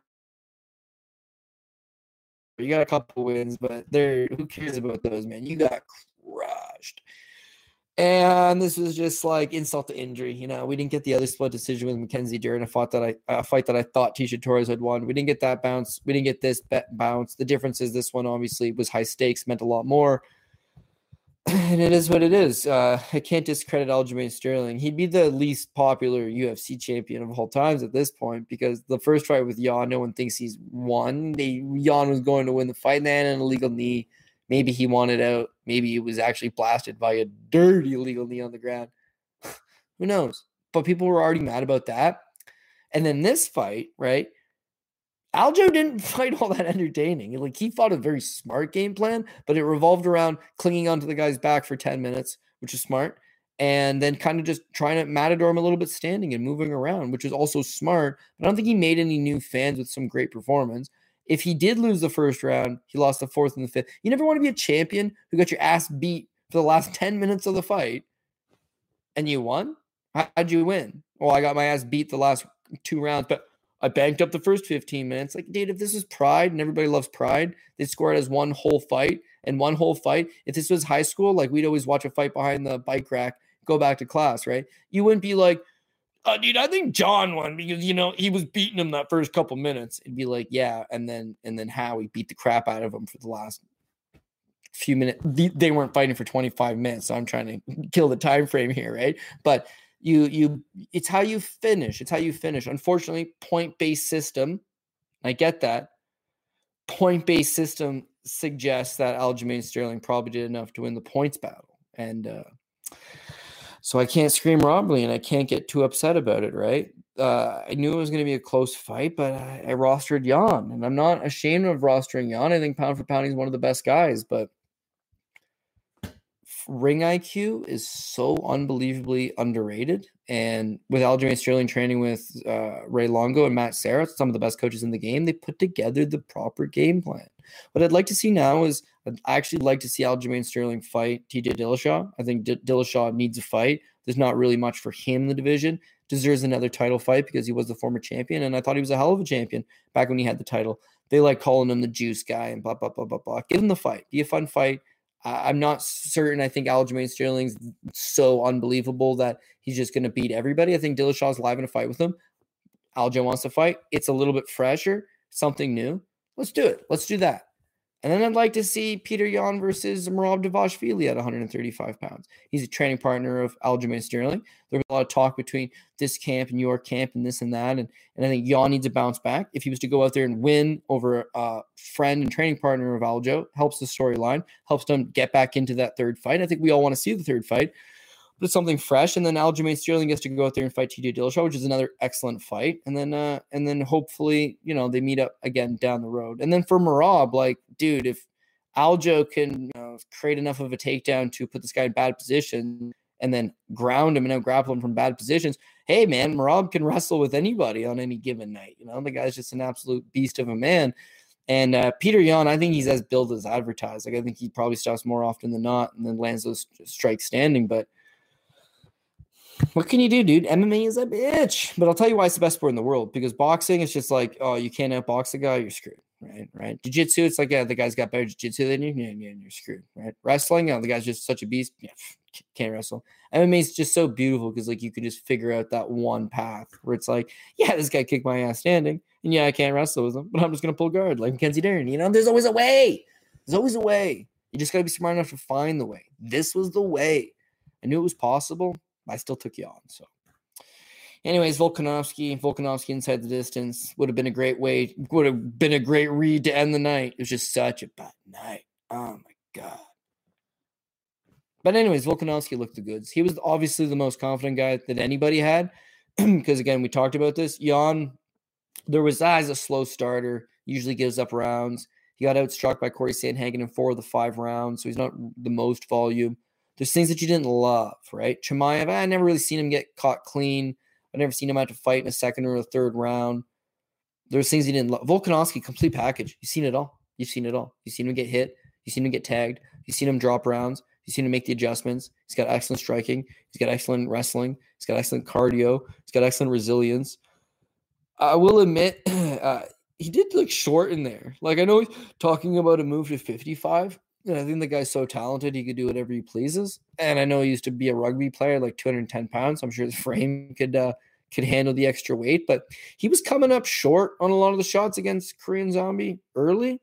you got a couple wins, but there, who cares about those, man? You got crushed. And this was just like insult to injury. You know, we didn't get the other split decision with Mackenzie during a fight that I a fight that I thought Tecia Torres had won. We didn't get that bounce. We didn't get this bet bounce. The difference is this one obviously was high stakes, meant a lot more. And it is what it is. Uh, I can't discredit Aljamain Sterling. He'd be the least popular UFC champion of all times at this point because the first fight with Yan, no one thinks he's won. They Yan was going to win the fight, and then an illegal knee. Maybe he wanted out. Maybe he was actually blasted by a dirty illegal knee on the ground. Who knows? But people were already mad about that. And then this fight, right? Aljo didn't fight all that entertaining. Like he fought a very smart game plan, but it revolved around clinging onto the guy's back for 10 minutes, which is smart. And then kind of just trying to matador him a little bit standing and moving around, which is also smart. But I don't think he made any new fans with some great performance. If he did lose the first round, he lost the fourth and the fifth. You never want to be a champion who got your ass beat for the last 10 minutes of the fight and you won. How'd you win? Well, I got my ass beat the last two rounds, but I banked up the first 15 minutes. Like, dude, if this is pride and everybody loves pride, they score it as one whole fight and one whole fight. If this was high school, like we'd always watch a fight behind the bike rack, go back to class, right? You wouldn't be like, oh, dude, I think John won because you know he was beating him that first couple minutes. It'd be like, yeah, and then and then Howie beat the crap out of him for the last few minutes. They weren't fighting for 25 minutes, so I'm trying to kill the time frame here, right? But you you it's how you finish. It's how you finish. Unfortunately, point based system. I get that. Point based system suggests that Aljamain Sterling probably did enough to win the points battle, and. uh so I can't scream robbery and I can't get too upset about it, right? Uh, I knew it was going to be a close fight, but I, I rostered Yan, and I'm not ashamed of rostering Yan. I think pound for pound he's one of the best guys, but ring IQ is so unbelievably underrated. And with Aljamain Sterling training with uh, Ray Longo and Matt Serra, some of the best coaches in the game, they put together the proper game plan. What I'd like to see now is I'd actually like to see Aljamain Sterling fight TJ Dillashaw. I think D- Dillashaw needs a fight. There's not really much for him in the division. Deserves another title fight because he was the former champion, and I thought he was a hell of a champion back when he had the title. They like calling him the juice guy and blah blah blah blah blah. Give him the fight. Be a fun fight. I'm not certain. I think Aljamain Sterling's so unbelievable that he's just going to beat everybody. I think Dillashaw's live in a fight with him. Aljo wants to fight. It's a little bit fresher, something new. Let's do it. Let's do that. And then I'd like to see Peter Yan versus Merab Dvalishvili at 135 pounds. He's a training partner of Aljamain Sterling. There's a lot of talk between this camp and your camp and this and that. And, and I think Yan needs to bounce back. If he was to go out there and win over a friend and training partner of Aljo, helps the storyline, helps them get back into that third fight. I think we all want to see the third fight something fresh. And then Aljamain Sterling gets to go out there and fight TJ Dillashaw, which is another excellent fight. And then uh and then hopefully, you know, they meet up again down the road. And then for Merab, like, dude, if Aljo can create enough of a takedown to put this guy in bad position and then ground him and then grapple him from bad positions, hey man, Merab can wrestle with anybody on any given night. You know, the guy's just an absolute beast of a man. And uh, Peter Yan, I think he's as built as advertised. Like I think he probably stops more often than not and then lands those strikes standing. But what can you do, dude? MMA is a bitch. But I'll tell you why it's the best sport in the world. Because boxing, it's just like, oh, you can't outbox a guy, you're screwed. Right, right. Jiu-jitsu, it's like, yeah, the guy's got better jiu-jitsu than you, yeah, yeah, you're screwed. Right. Wrestling, know, the guy's just such a beast. Yeah, can't wrestle. MMA is just so beautiful because like you can just figure out that one path where it's like, yeah, this guy kicked my ass standing, and yeah, I can't wrestle with him, but I'm just gonna pull guard like Mackenzie Dern. You know, there's always a way. There's always a way. You just gotta be smart enough to find the way. This was the way. I knew it was possible. I still took you on. So, anyways, Volkanovski, Volkanovski inside the distance would have been a great way, would have been a great read to end the night. It was just such a bad night. Oh my god. But anyways, Volkanovski looked the goods. He was obviously the most confident guy that anybody had, because again, we talked about this. Yan, there was as a slow starter, usually gives up rounds. He got outstruck by Cory Sandhagen in four of the five rounds, so he's not the most volume. There's things that you didn't love, right? Chimaev, I never really seen him get caught clean. I never seen him have to fight in a second or a third round. There's things he didn't love. Volkanovski, complete package. You've seen it all. You've seen it all. You've seen him get hit. You've seen him get tagged. You've seen him drop rounds. You've seen him make the adjustments. He's got excellent striking. He's got excellent wrestling. He's got excellent cardio. He's got excellent resilience. I will admit, uh, he did look short in there. Like I know he's talking about a move to 55. I think the guy's so talented, he could do whatever he pleases. And I know he used to be a rugby player, like 210 pounds. I'm sure his frame could uh, could handle the extra weight, but he was coming up short on a lot of the shots against Korean Zombie early.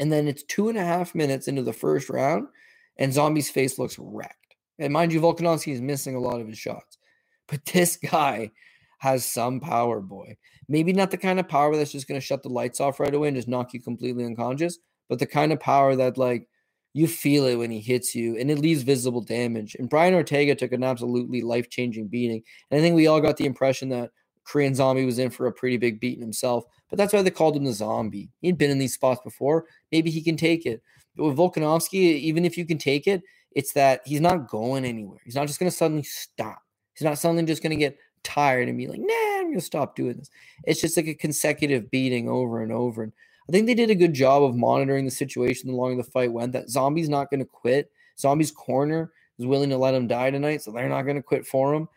And then it's two and a half minutes into the first round, and Zombie's face looks wrecked. And mind you, Volkanovski is missing a lot of his shots. But this guy has some power, boy. Maybe not the kind of power that's just going to shut the lights off right away and just knock you completely unconscious, but the kind of power that like you feel it when he hits you and it leaves visible damage. And Brian Ortega took an absolutely life changing beating. And I think we all got the impression that Korean Zombie was in for a pretty big beating himself. But that's why they called him the zombie. He'd been in these spots before. Maybe he can take it. But with Volkanovski, even if you can take it, it's that he's not going anywhere. He's not just going to suddenly stop. He's not suddenly just going to get tired and be like, nah, I'm going to stop doing this. It's just like a consecutive beating over and over. And I think they did a good job of monitoring the situation the longer the fight went. That Zombie's not going to quit. Zombie's corner is willing to let him die tonight, so they're not going to quit for him.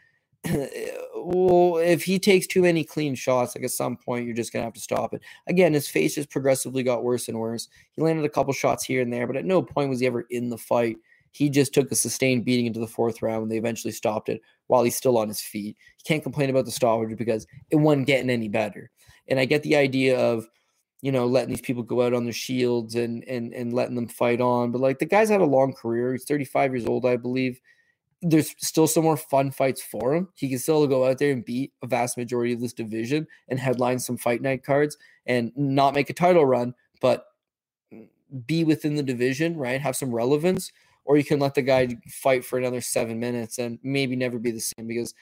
well, if he takes too many clean shots, like at some point, you're just going to have to stop it. Again, his face just progressively got worse and worse. He landed a couple shots here and there, but at no point was he ever in the fight. He just took a sustained beating into the fourth round when they eventually stopped it while he's still on his feet. He can't complain about the stoppage because it wasn't getting any better. And I get the idea of, you know, letting these people go out on their shields and and and letting them fight on. But like the guy's had a long career. He's 35 years old, I believe. There's still some more fun fights for him. He can still go out there and beat a vast majority of this division and headline some fight night cards and not make a title run, but be within the division, right? Have some relevance, or you can let the guy fight for another seven minutes and maybe never be the same because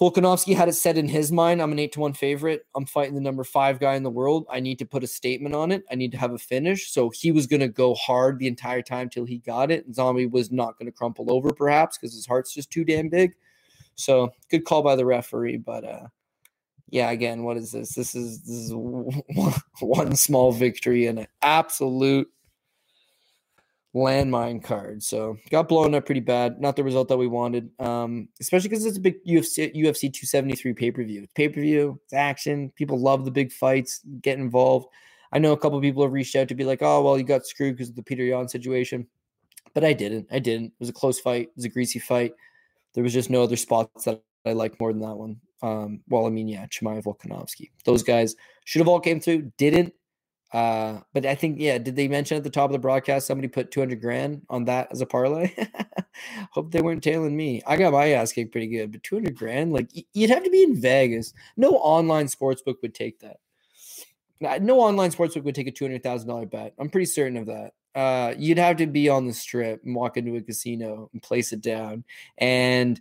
Volkanovski had it said in his mind, I'm an eight to one favorite. I'm fighting the number five guy in the world. I need to put a statement on it. I need to have a finish. So he was going to go hard the entire time till he got it. And Zombie was not going to crumple over, perhaps, because his heart's just too damn big. So good call by the referee. But uh, yeah, again, what is this? This is this is one small victory and an absolute landmine card. So got blown up pretty bad. Not the result that we wanted. Um, especially because it's a big UFC UFC 273 pay per view. It's pay per view. It's action. People love the big fights. Get involved. I know a couple people have reached out to be like, "Oh, well, you got screwed because of the Peter Yan situation," but I didn't. I didn't. It was a close fight. It was a greasy fight. There was just no other spots that I like more than that one. Um, well, I mean, yeah, Chimaev Volkanovski. Those guys should have all came through. Didn't. Uh, but I think, yeah, did they mention at the top of the broadcast somebody put 200 grand on that as a parlay? Hope they weren't tailing me. I got my ass kicked pretty good, but 200 grand, like you'd have to be in Vegas. No online sports book would take that. No online sports book would take a $200,000 bet. I'm pretty certain of that. Uh, you'd have to be on the strip and walk into a casino and place it down. And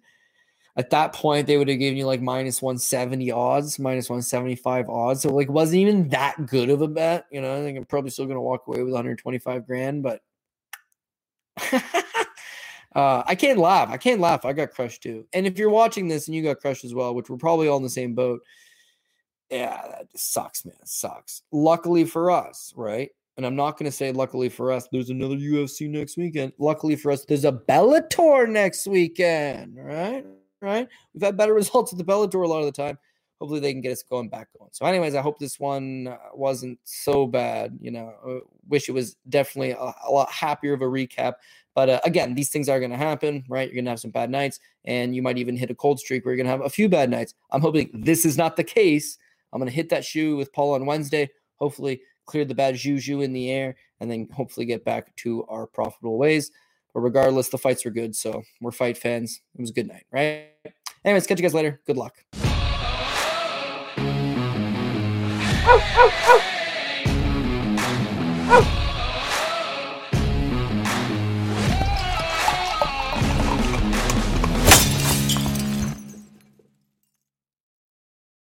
at that point they would have given you like minus 170 odds minus 175 odds. So like wasn't even that good of a bet you know? I think i'm probably still going to walk away with 125 grand but uh, i can't laugh. I can't laugh. I got crushed too. And if you're watching this and you got crushed as well which we're probably all in the same boat yeah that sucks man. It sucks. Luckily for us right? And I'm not going to say luckily for us, there's another UFC next weekend. Luckily for us, there's a Bellator next weekend, right? Right? We've had better results at the Bellator a lot of the time. Hopefully, they can get us going back going. So, anyways, I hope this one uh, wasn't so bad. You know, uh, wish it was definitely a, a lot happier of a recap. But uh, again, these things are going to happen, right? You're going to have some bad nights, and you might even hit a cold streak where you're going to have a few bad nights. I'm hoping this is not the case. I'm going to hit that shoe with Paul on Wednesday. Hopefully, clear the bad juju in the air, and then hopefully get back to our profitable ways. But regardless, the fights were good. So we're fight fans. It was a good night, right? Anyways, catch you guys later. Good luck.